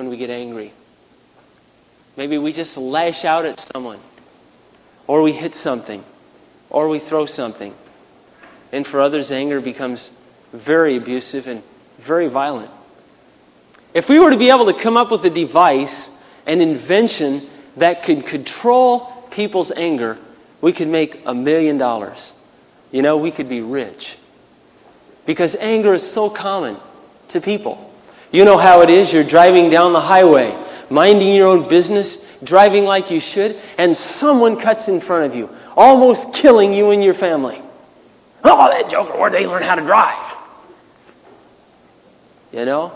when we get angry. Maybe we just lash out at someone, or we hit something, or we throw something. And for others, anger becomes very abusive and very violent. If we were to be able to come up with a device, an invention that could control people's anger, we could make a million dollars. You know, we could be rich. Because anger is so common to people. You know how it is. You're driving down the highway, minding your own business, driving like you should, and someone cuts in front of you, almost killing you and your family. Oh, that joker, where'd they learn how to drive? You know?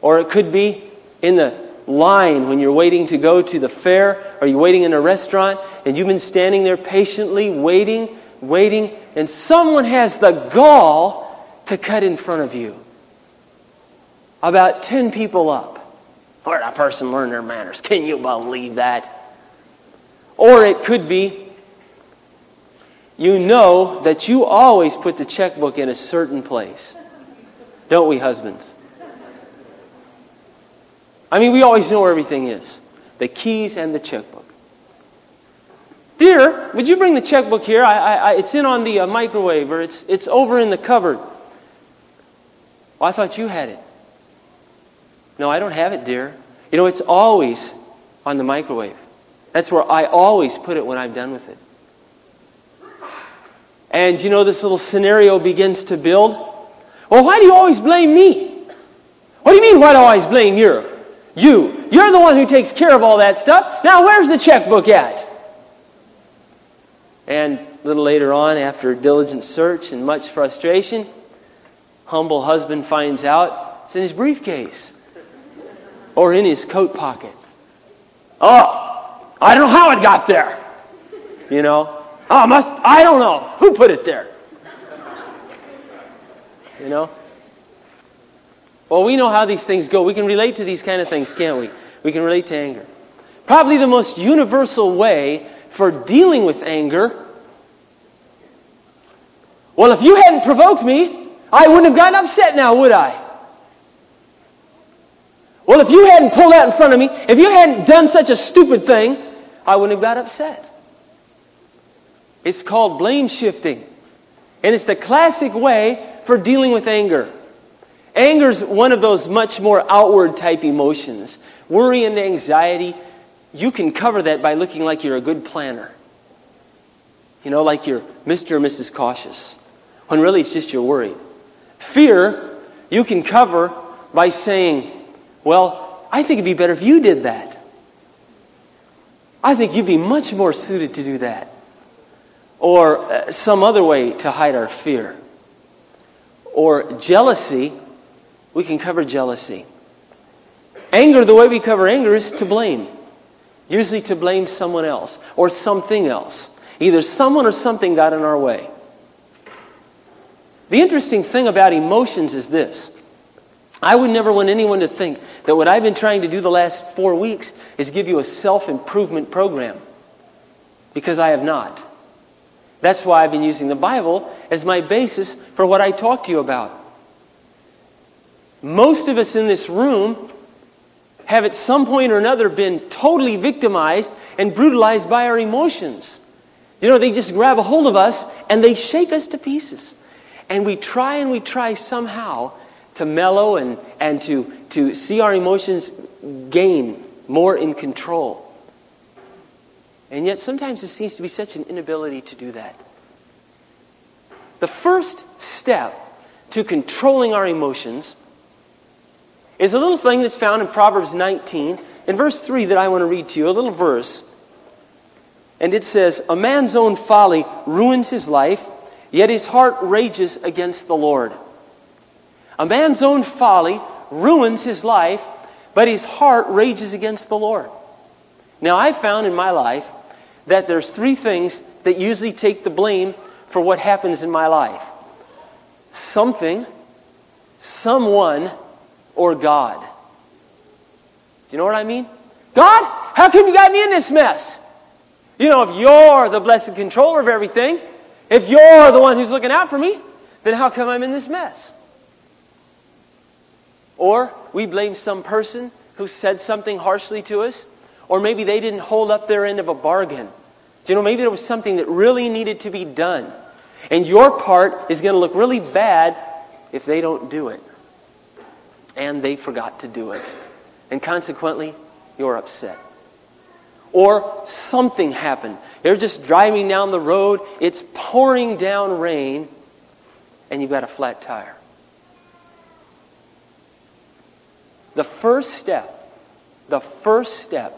Or it could be in the line when you're waiting to go to the fair or you're waiting in a restaurant and you've been standing there patiently waiting, waiting, and someone has the gall to cut in front of you. About 10 people up. Where'd a person learn their manners? Can you believe that? Or it could be you know that you always put the checkbook in a certain place. Don't we, husbands? I mean, we always know where everything is the keys and the checkbook. Dear, would you bring the checkbook here? I, I, it's in on the uh, microwave or it's, it's over in the cupboard. Oh, I thought you had it. No, I don't have it, dear. You know, it's always on the microwave. That's where I always put it when I'm done with it. And you know, this little scenario begins to build. Well, why do you always blame me? What do you mean, why do I always blame you? You. You're the one who takes care of all that stuff. Now, where's the checkbook at? And a little later on, after diligent search and much frustration, humble husband finds out it's in his briefcase or in his coat pocket. Oh, I don't know how it got there. You know, oh, must I don't know who put it there. You know. Well, we know how these things go. We can relate to these kind of things, can't we? We can relate to anger. Probably the most universal way for dealing with anger. Well, if you hadn't provoked me, I wouldn't have gotten upset now, would I? Well, if you hadn't pulled out in front of me, if you hadn't done such a stupid thing, I wouldn't have got upset. It's called blame shifting. And it's the classic way for dealing with anger. Anger is one of those much more outward type emotions. Worry and anxiety, you can cover that by looking like you're a good planner. You know, like you're Mr. or Mrs. Cautious. When really it's just you're worried. Fear, you can cover by saying, Well, I think it'd be better if you did that. I think you'd be much more suited to do that. Or uh, some other way to hide our fear. Or jealousy, we can cover jealousy. Anger, the way we cover anger is to blame. Usually to blame someone else or something else. Either someone or something got in our way. The interesting thing about emotions is this. I would never want anyone to think that what I've been trying to do the last four weeks is give you a self improvement program. Because I have not. That's why I've been using the Bible as my basis for what I talk to you about. Most of us in this room have at some point or another been totally victimized and brutalized by our emotions. You know, they just grab a hold of us and they shake us to pieces. And we try and we try somehow to mellow and, and to, to see our emotions gain more in control. And yet sometimes there seems to be such an inability to do that. The first step to controlling our emotions is a little thing that's found in Proverbs 19, in verse 3 that I want to read to you, a little verse. And it says, A man's own folly ruins his life, yet his heart rages against the Lord. A man's own folly ruins his life, but his heart rages against the Lord. Now, I've found in my life that there's three things that usually take the blame for what happens in my life something, someone, or God. Do you know what I mean? God, how come you got me in this mess? You know, if you're the blessed controller of everything, if you're the one who's looking out for me, then how come I'm in this mess? Or we blame some person who said something harshly to us, or maybe they didn't hold up their end of a bargain. You know, maybe there was something that really needed to be done. And your part is going to look really bad if they don't do it. And they forgot to do it. And consequently, you're upset. Or something happened. You're just driving down the road, it's pouring down rain, and you've got a flat tire. The first step, the first step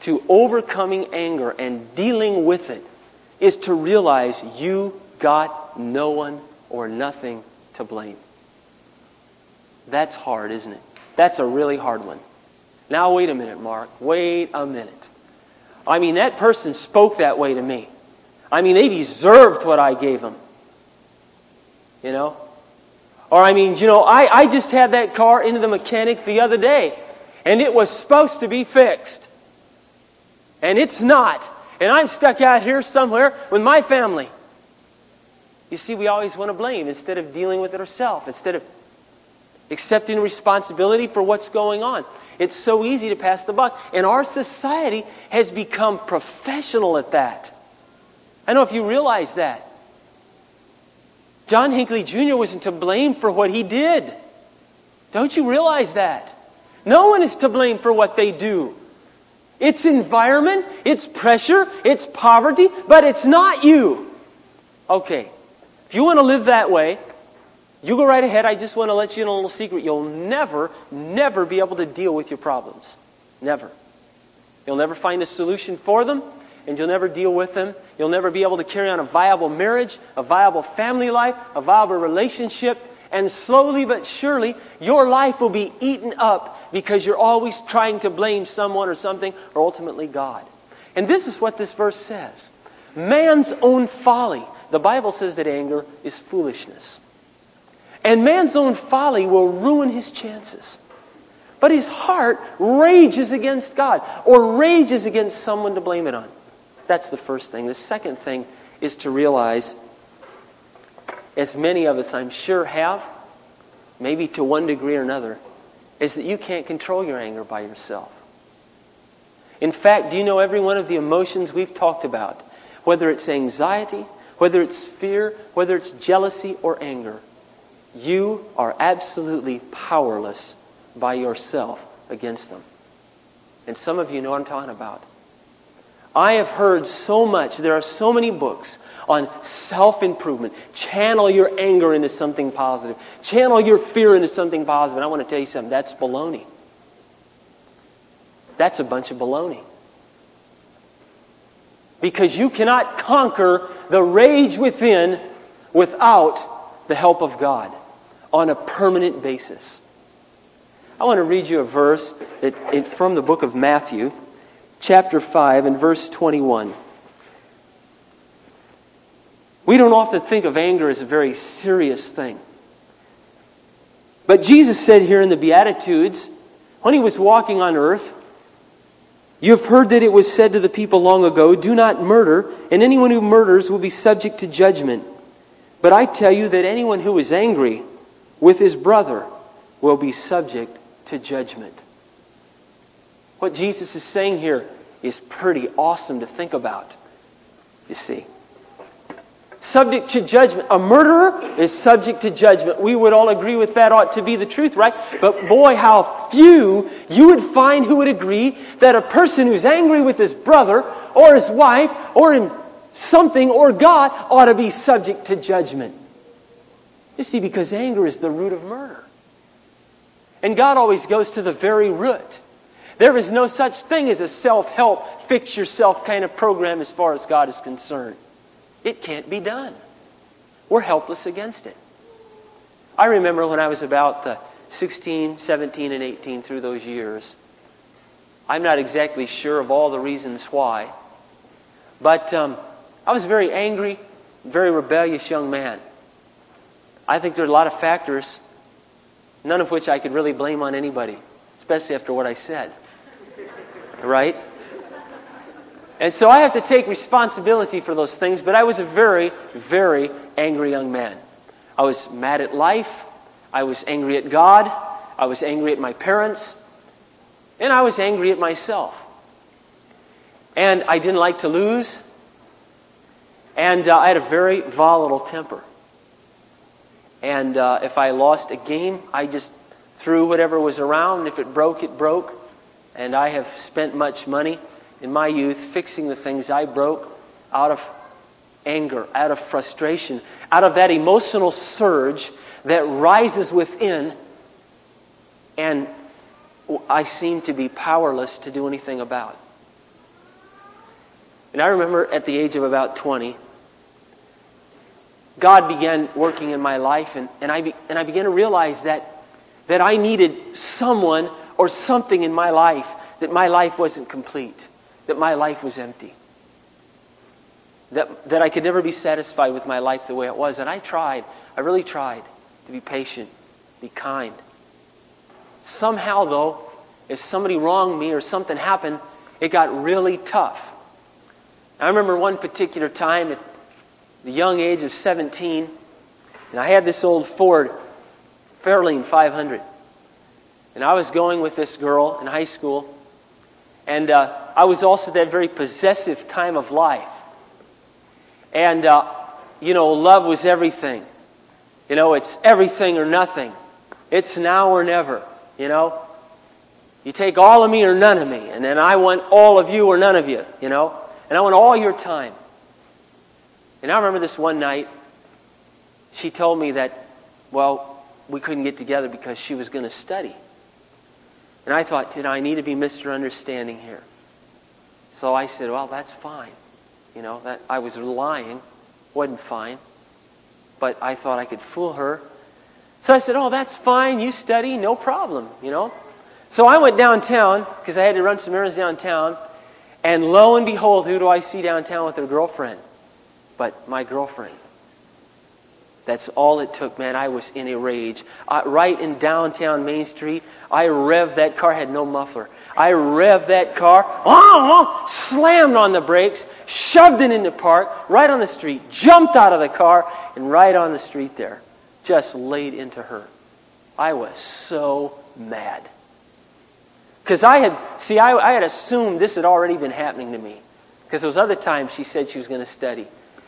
to overcoming anger and dealing with it is to realize you got no one or nothing to blame. That's hard, isn't it? That's a really hard one. Now, wait a minute, Mark. Wait a minute. I mean, that person spoke that way to me. I mean, they deserved what I gave them. You know? Or, I mean, you know, I, I just had that car into the mechanic the other day, and it was supposed to be fixed. And it's not. And I'm stuck out here somewhere with my family. You see, we always want to blame instead of dealing with it ourselves, instead of accepting responsibility for what's going on. It's so easy to pass the buck. And our society has become professional at that. I don't know if you realize that. John Hinckley Jr. wasn't to blame for what he did. Don't you realize that? No one is to blame for what they do. It's environment, it's pressure, it's poverty, but it's not you. Okay, if you want to live that way, you go right ahead. I just want to let you in a little secret. You'll never, never be able to deal with your problems. Never. You'll never find a solution for them, and you'll never deal with them. You'll never be able to carry on a viable marriage, a viable family life, a viable relationship, and slowly but surely, your life will be eaten up because you're always trying to blame someone or something, or ultimately God. And this is what this verse says man's own folly. The Bible says that anger is foolishness. And man's own folly will ruin his chances. But his heart rages against God or rages against someone to blame it on. That's the first thing. The second thing is to realize, as many of us I'm sure have, maybe to one degree or another, is that you can't control your anger by yourself. In fact, do you know every one of the emotions we've talked about, whether it's anxiety, whether it's fear, whether it's jealousy or anger, you are absolutely powerless by yourself against them. And some of you know what I'm talking about. I have heard so much, there are so many books on self improvement. Channel your anger into something positive. Channel your fear into something positive. And I want to tell you something that's baloney. That's a bunch of baloney. Because you cannot conquer the rage within without the help of God on a permanent basis. I want to read you a verse that, from the book of Matthew, chapter 5, and verse 21. We don't often think of anger as a very serious thing. But Jesus said here in the Beatitudes, when he was walking on earth, You have heard that it was said to the people long ago, Do not murder, and anyone who murders will be subject to judgment. But I tell you that anyone who is angry with his brother will be subject to judgment. What Jesus is saying here is pretty awesome to think about, you see subject to judgment. A murderer is subject to judgment. We would all agree with that ought to be the truth, right? But boy, how few you would find who would agree that a person who's angry with his brother or his wife or in something or God ought to be subject to judgment. You see, because anger is the root of murder. And God always goes to the very root. There is no such thing as a self help, fix yourself kind of program as far as God is concerned. It can't be done. We're helpless against it. I remember when I was about uh, 16, 17, and 18 through those years. I'm not exactly sure of all the reasons why. But um, I was a very angry, very rebellious young man. I think there are a lot of factors, none of which I could really blame on anybody, especially after what I said. Right? And so I have to take responsibility for those things, but I was a very, very angry young man. I was mad at life. I was angry at God. I was angry at my parents. And I was angry at myself. And I didn't like to lose. And uh, I had a very volatile temper. And uh, if I lost a game, I just threw whatever was around. If it broke, it broke. And I have spent much money in my youth fixing the things I broke out of anger, out of frustration, out of that emotional surge that rises within, and I seem to be powerless to do anything about. And I remember at the age of about 20, God began working in my life, and, and, I, be, and I began to realize that, that I needed someone or something in my life, that my life wasn't complete, that my life was empty, that, that I could never be satisfied with my life the way it was. And I tried, I really tried to be patient, be kind. Somehow, though, if somebody wronged me or something happened, it got really tough. I remember one particular time at the young age of 17, and I had this old Ford Fairlane 500. And I was going with this girl in high school, and uh, I was also that very possessive time of life. And, uh, you know, love was everything. You know, it's everything or nothing. It's now or never, you know. You take all of me or none of me, and then I want all of you or none of you, you know. And I want all your time. And I remember this one night, she told me that, well, we couldn't get together because she was going to study. And I thought, you know, I need to be Mr. Understanding here. So I said, well, that's fine. You know, that I was lying, wasn't fine but I thought I could fool her. So I said, Oh, that's fine. You study, no problem, you know. So I went downtown because I had to run some errands downtown. And lo and behold, who do I see downtown with her girlfriend? But my girlfriend. That's all it took, man. I was in a rage. Uh, right in downtown Main Street, I revved that car, had no muffler. I revved that car, oh, slammed on the brakes, shoved it into park, right on the street, jumped out of the car, and right on the street there, just laid into her. I was so mad. Because I had, see, I, I had assumed this had already been happening to me. Because those other times she said she was going to study.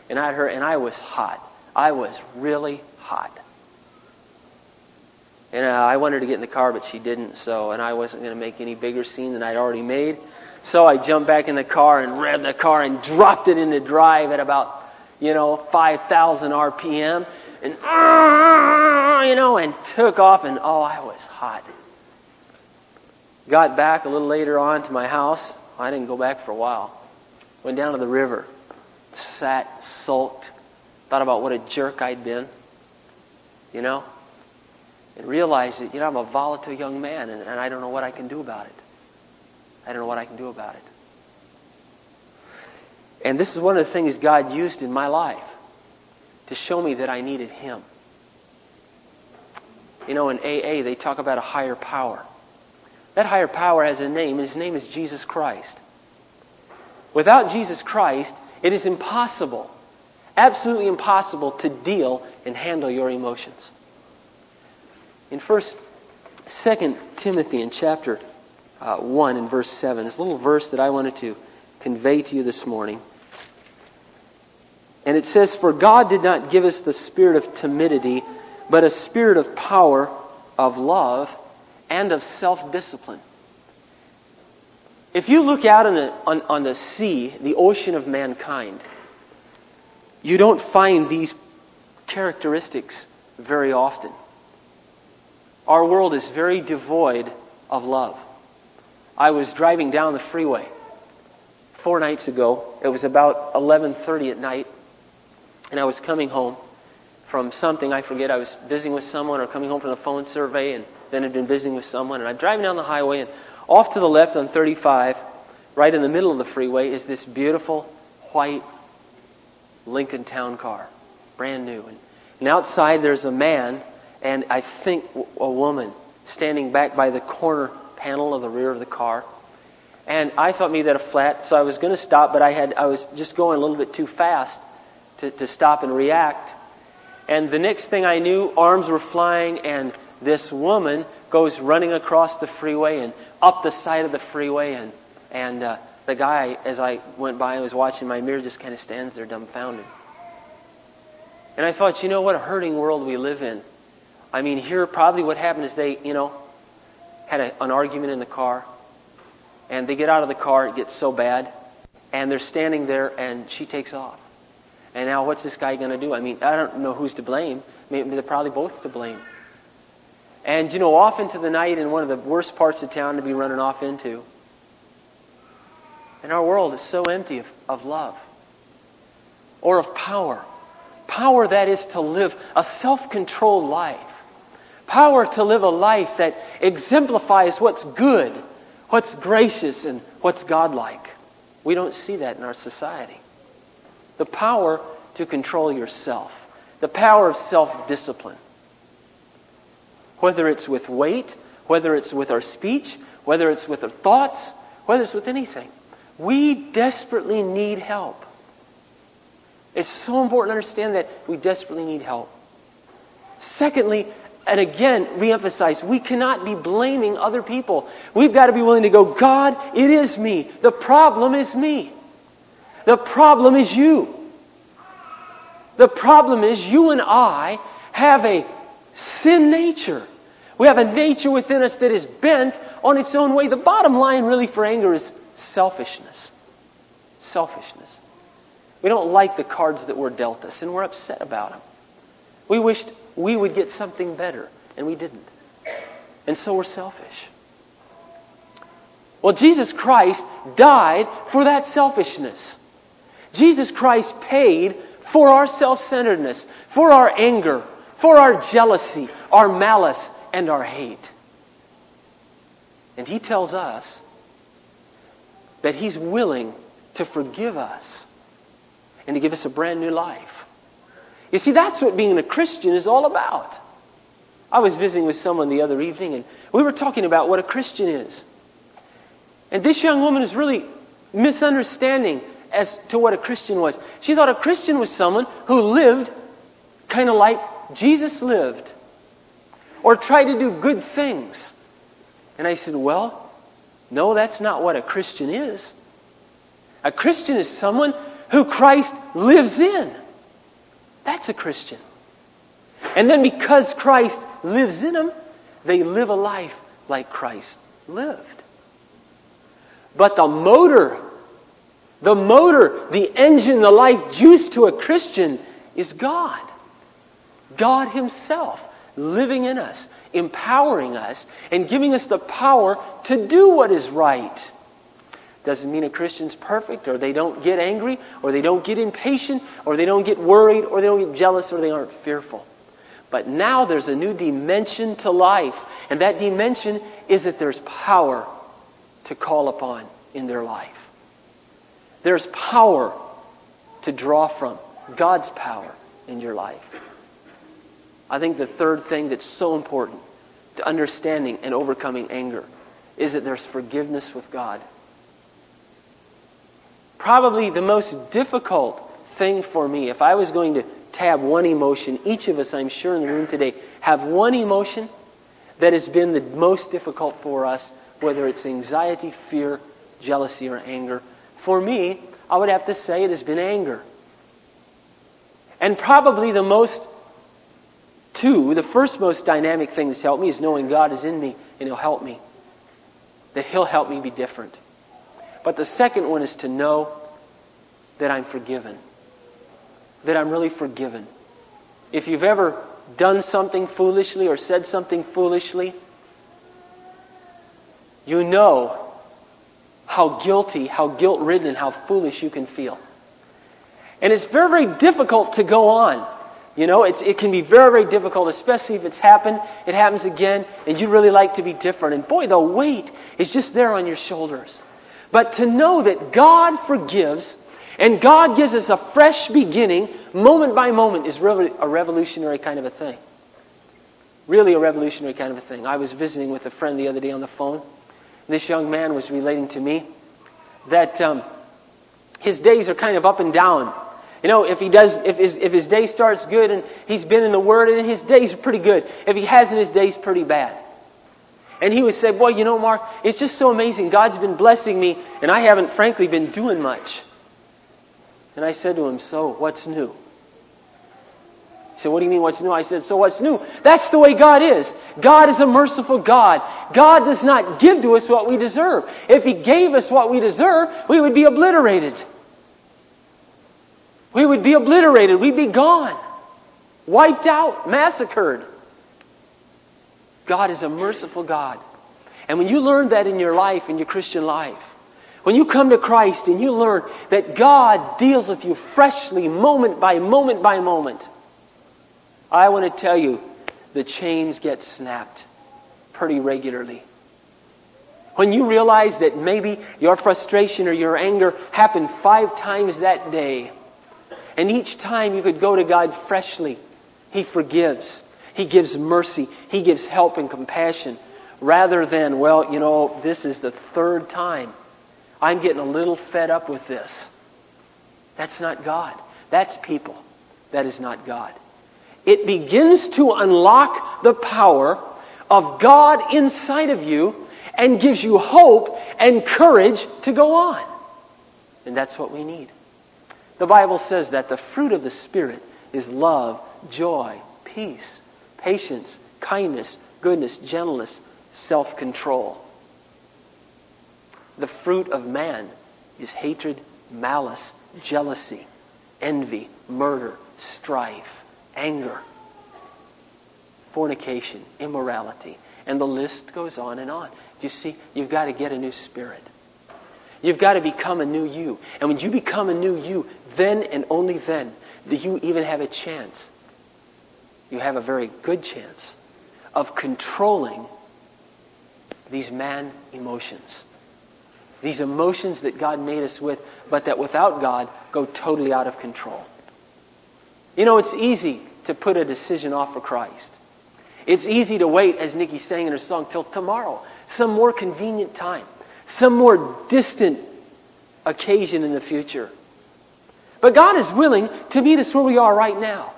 And I heard, and I was hot. I was really hot. And uh, I wanted to get in the car, but she didn't. So, and I wasn't going to make any bigger scene than I'd already made. So I jumped back in the car and revved the car and dropped it into drive at about, you know, 5,000 RPM, and uh, you know, and took off. And oh, I was hot. Got back a little later on to my house. I didn't go back for a while. Went down to the river, sat, sulked, thought about what a jerk I'd been. You know, and realized that, you know, I'm a volatile young man and, and I don't know what I can do about it. I don't know what I can do about it. And this is one of the things God used in my life to show me that I needed Him. You know, in AA, they talk about a higher power. That higher power has a name, and His name is Jesus Christ. Without Jesus Christ, it is impossible, absolutely impossible to deal and handle your emotions in first, second Timothy in chapter uh, 1 and verse 7, this little verse that I wanted to convey to you this morning. And it says, For God did not give us the spirit of timidity, but a spirit of power, of love, and of self discipline. If you look out on the, on, on the sea, the ocean of mankind, you don't find these characteristics very often. Our world is very devoid of love. I was driving down the freeway four nights ago. It was about 11:30 at night, and I was coming home from something I forget. I was visiting with someone or coming home from a phone survey, and then had been visiting with someone. And I'm driving down the highway, and off to the left on 35, right in the middle of the freeway, is this beautiful white Lincoln Town car, brand new. And, and outside there's a man and I think a woman standing back by the corner panel of the rear of the car. And I thought maybe that a flat, so I was going to stop, but I had I was just going a little bit too fast to, to stop and react. And the next thing I knew, arms were flying, and this woman goes running across the freeway and up the side of the freeway, and and uh, the guy, as I went by and was watching my mirror, just kind of stands there dumbfounded. And I thought, you know what a hurting world we live in. I mean, here probably what happened is they, you know, had a, an argument in the car, and they get out of the car, it gets so bad, and they're standing there, and she takes off. And now, what's this guy going to do? I mean, I don't know who's to blame. Maybe they're probably both to blame. And, you know, off into the night in one of the worst parts of town to be running off into. And our world is so empty of, of love or of power. Power that is to live a self controlled life. Power to live a life that exemplifies what's good, what's gracious, and what's godlike. We don't see that in our society. The power to control yourself, the power of self discipline. Whether it's with weight, whether it's with our speech, whether it's with our thoughts, whether it's with anything. We desperately need help. It's so important to understand that we desperately need help. Secondly, and again, reemphasize, we cannot be blaming other people. We've got to be willing to go, God, it is me. The problem is me. The problem is you. The problem is you and I have a sin nature. We have a nature within us that is bent on its own way. The bottom line, really, for anger is selfishness. Selfishness. We don't like the cards that were dealt us, and we're upset about them. We wished we would get something better, and we didn't. And so we're selfish. Well, Jesus Christ died for that selfishness. Jesus Christ paid for our self centeredness, for our anger, for our jealousy, our malice, and our hate. And He tells us that He's willing to forgive us and to give us a brand new life. You see, that's what being a Christian is all about. I was visiting with someone the other evening, and we were talking about what a Christian is. And this young woman is really misunderstanding as to what a Christian was. She thought a Christian was someone who lived kind of like Jesus lived, or tried to do good things. And I said, Well, no, that's not what a Christian is. A Christian is someone who Christ lives in. That's a Christian. And then because Christ lives in them, they live a life like Christ lived. But the motor, the motor, the engine, the life juice to a Christian is God. God Himself living in us, empowering us, and giving us the power to do what is right. Doesn't mean a Christian's perfect, or they don't get angry, or they don't get impatient, or they don't get worried, or they don't get jealous, or they aren't fearful. But now there's a new dimension to life, and that dimension is that there's power to call upon in their life. There's power to draw from, God's power in your life. I think the third thing that's so important to understanding and overcoming anger is that there's forgiveness with God. Probably the most difficult thing for me, if I was going to tab one emotion, each of us, I'm sure, in the room today, have one emotion that has been the most difficult for us, whether it's anxiety, fear, jealousy, or anger. For me, I would have to say it has been anger. And probably the most, two, the first most dynamic thing that's helped me is knowing God is in me and He'll help me. That He'll help me be different. But the second one is to know that I'm forgiven. That I'm really forgiven. If you've ever done something foolishly or said something foolishly, you know how guilty, how guilt ridden, and how foolish you can feel. And it's very, very difficult to go on. You know, it can be very, very difficult, especially if it's happened, it happens again, and you really like to be different. And boy, the weight is just there on your shoulders. But to know that God forgives and God gives us a fresh beginning, moment by moment, is really a revolutionary kind of a thing. Really a revolutionary kind of a thing. I was visiting with a friend the other day on the phone. This young man was relating to me that um, his days are kind of up and down. You know, if he does, if his, if his day starts good and he's been in the Word and his days are pretty good. If he hasn't, his day's pretty bad. And he would say, Boy, you know, Mark, it's just so amazing. God's been blessing me, and I haven't, frankly, been doing much. And I said to him, So, what's new? He said, What do you mean, what's new? I said, So, what's new? That's the way God is. God is a merciful God. God does not give to us what we deserve. If He gave us what we deserve, we would be obliterated. We would be obliterated. We'd be gone. Wiped out. Massacred. God is a merciful God. And when you learn that in your life, in your Christian life, when you come to Christ and you learn that God deals with you freshly, moment by moment by moment, I want to tell you, the chains get snapped pretty regularly. When you realize that maybe your frustration or your anger happened five times that day, and each time you could go to God freshly, He forgives. He gives mercy. He gives help and compassion rather than, well, you know, this is the third time. I'm getting a little fed up with this. That's not God. That's people. That is not God. It begins to unlock the power of God inside of you and gives you hope and courage to go on. And that's what we need. The Bible says that the fruit of the Spirit is love, joy, peace, patience, kindness, goodness, gentleness, self control. The fruit of man is hatred, malice, jealousy, envy, murder, strife, anger, fornication, immorality. And the list goes on and on. You see? You've got to get a new spirit. You've got to become a new you. And when you become a new you, then and only then do you even have a chance you have a very good chance of controlling these man emotions. These emotions that God made us with, but that without God go totally out of control. You know, it's easy to put a decision off for Christ. It's easy to wait, as Nikki sang in her song, till tomorrow, some more convenient time, some more distant occasion in the future. But God is willing to meet us where we are right now.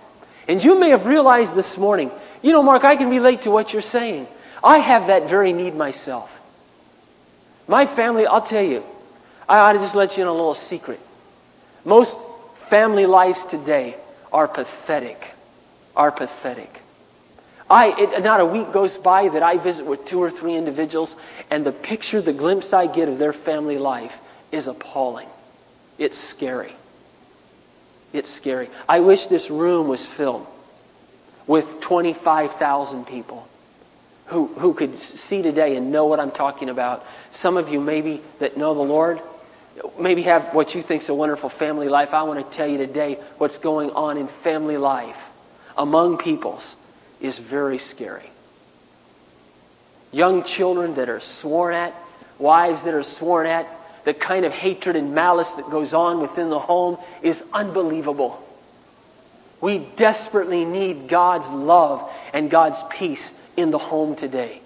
And you may have realized this morning, you know, Mark, I can relate to what you're saying. I have that very need myself. My family, I'll tell you, I ought to just let you in a little secret. Most family lives today are pathetic. Are pathetic. I, it, not a week goes by that I visit with two or three individuals, and the picture, the glimpse I get of their family life is appalling. It's scary. It's scary. I wish this room was filled with 25,000 people who, who could see today and know what I'm talking about. Some of you maybe that know the Lord, maybe have what you think is a wonderful family life. I want to tell you today what's going on in family life among peoples is very scary. Young children that are sworn at, wives that are sworn at, the kind of hatred and malice that goes on within the home is unbelievable. We desperately need God's love and God's peace in the home today,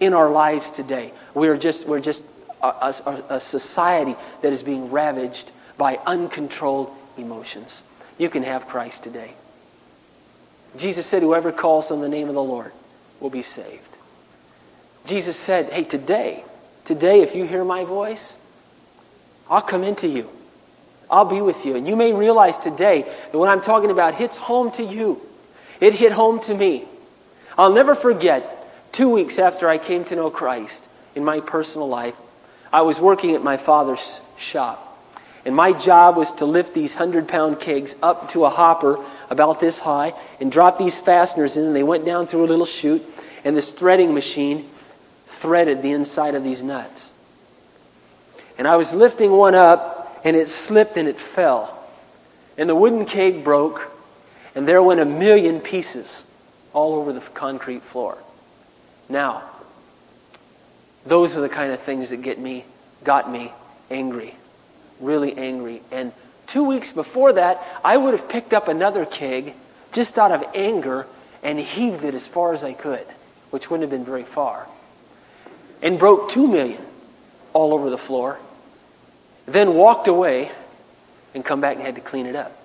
in our lives today. We're just, we're just a, a, a society that is being ravaged by uncontrolled emotions. You can have Christ today. Jesus said, Whoever calls on the name of the Lord will be saved. Jesus said, Hey, today, today, if you hear my voice, I'll come into you. I'll be with you. And you may realize today that what I'm talking about hits home to you. It hit home to me. I'll never forget two weeks after I came to know Christ in my personal life, I was working at my father's shop. And my job was to lift these 100 pound kegs up to a hopper about this high and dropped these fasteners in. And they went down through a little chute, and this threading machine threaded the inside of these nuts. And I was lifting one up, and it slipped and it fell. And the wooden keg broke, and there went a million pieces all over the concrete floor. Now, those are the kind of things that get me, got me angry, really angry. And two weeks before that, I would have picked up another keg just out of anger and heaved it as far as I could, which wouldn't have been very far, and broke two million all over the floor, then walked away and come back and had to clean it up.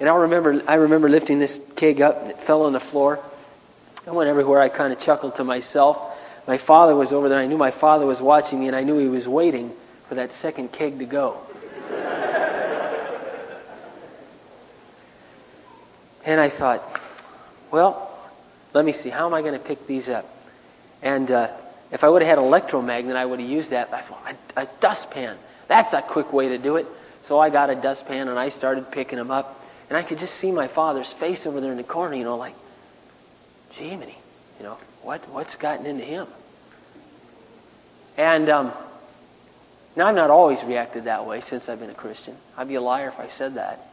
And I remember, I remember lifting this keg up and it fell on the floor. I went everywhere. I kind of chuckled to myself. My father was over there. I knew my father was watching me, and I knew he was waiting for that second keg to go. And I thought, well, let me see. How am I going to pick these up? And uh, if I would have had an electromagnet, I would have used that. I thought, a, a dustpan. That's a quick way to do it. So I got a dustpan and I started picking them up. And I could just see my father's face over there in the corner, you know, like, Jiminy, you know, what, what's gotten into him? And um, now I've not always reacted that way since I've been a Christian. I'd be a liar if I said that.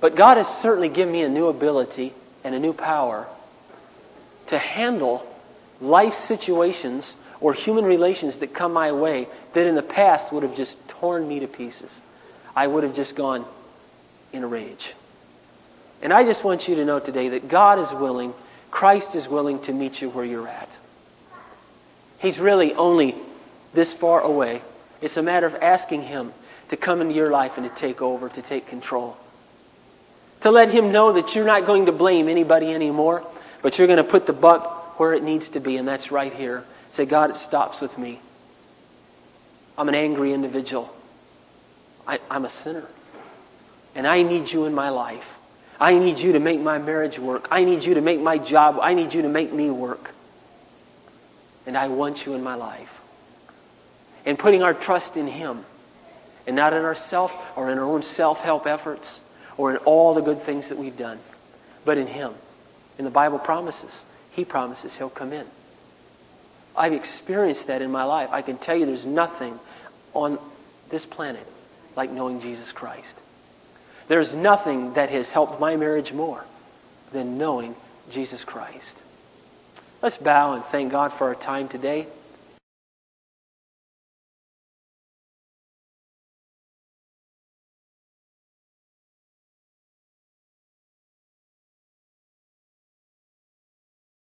But God has certainly given me a new ability and a new power to handle life situations or human relations that come my way that in the past would have just torn me to pieces. I would have just gone in a rage. And I just want you to know today that God is willing, Christ is willing to meet you where you're at. He's really only this far away. It's a matter of asking Him to come into your life and to take over, to take control. To let Him know that you're not going to blame anybody anymore, but you're going to put the buck where it needs to be, and that's right here. Say, God, it stops with me. I'm an angry individual. I, I'm a sinner. And I need you in my life. I need you to make my marriage work. I need you to make my job. I need you to make me work. And I want you in my life. And putting our trust in Him and not in ourself or in our own self-help efforts or in all the good things that we've done, but in Him. And the Bible promises. He promises He'll come in. I've experienced that in my life. I can tell you there's nothing on this planet like knowing Jesus Christ. There's nothing that has helped my marriage more than knowing Jesus Christ. Let's bow and thank God for our time today.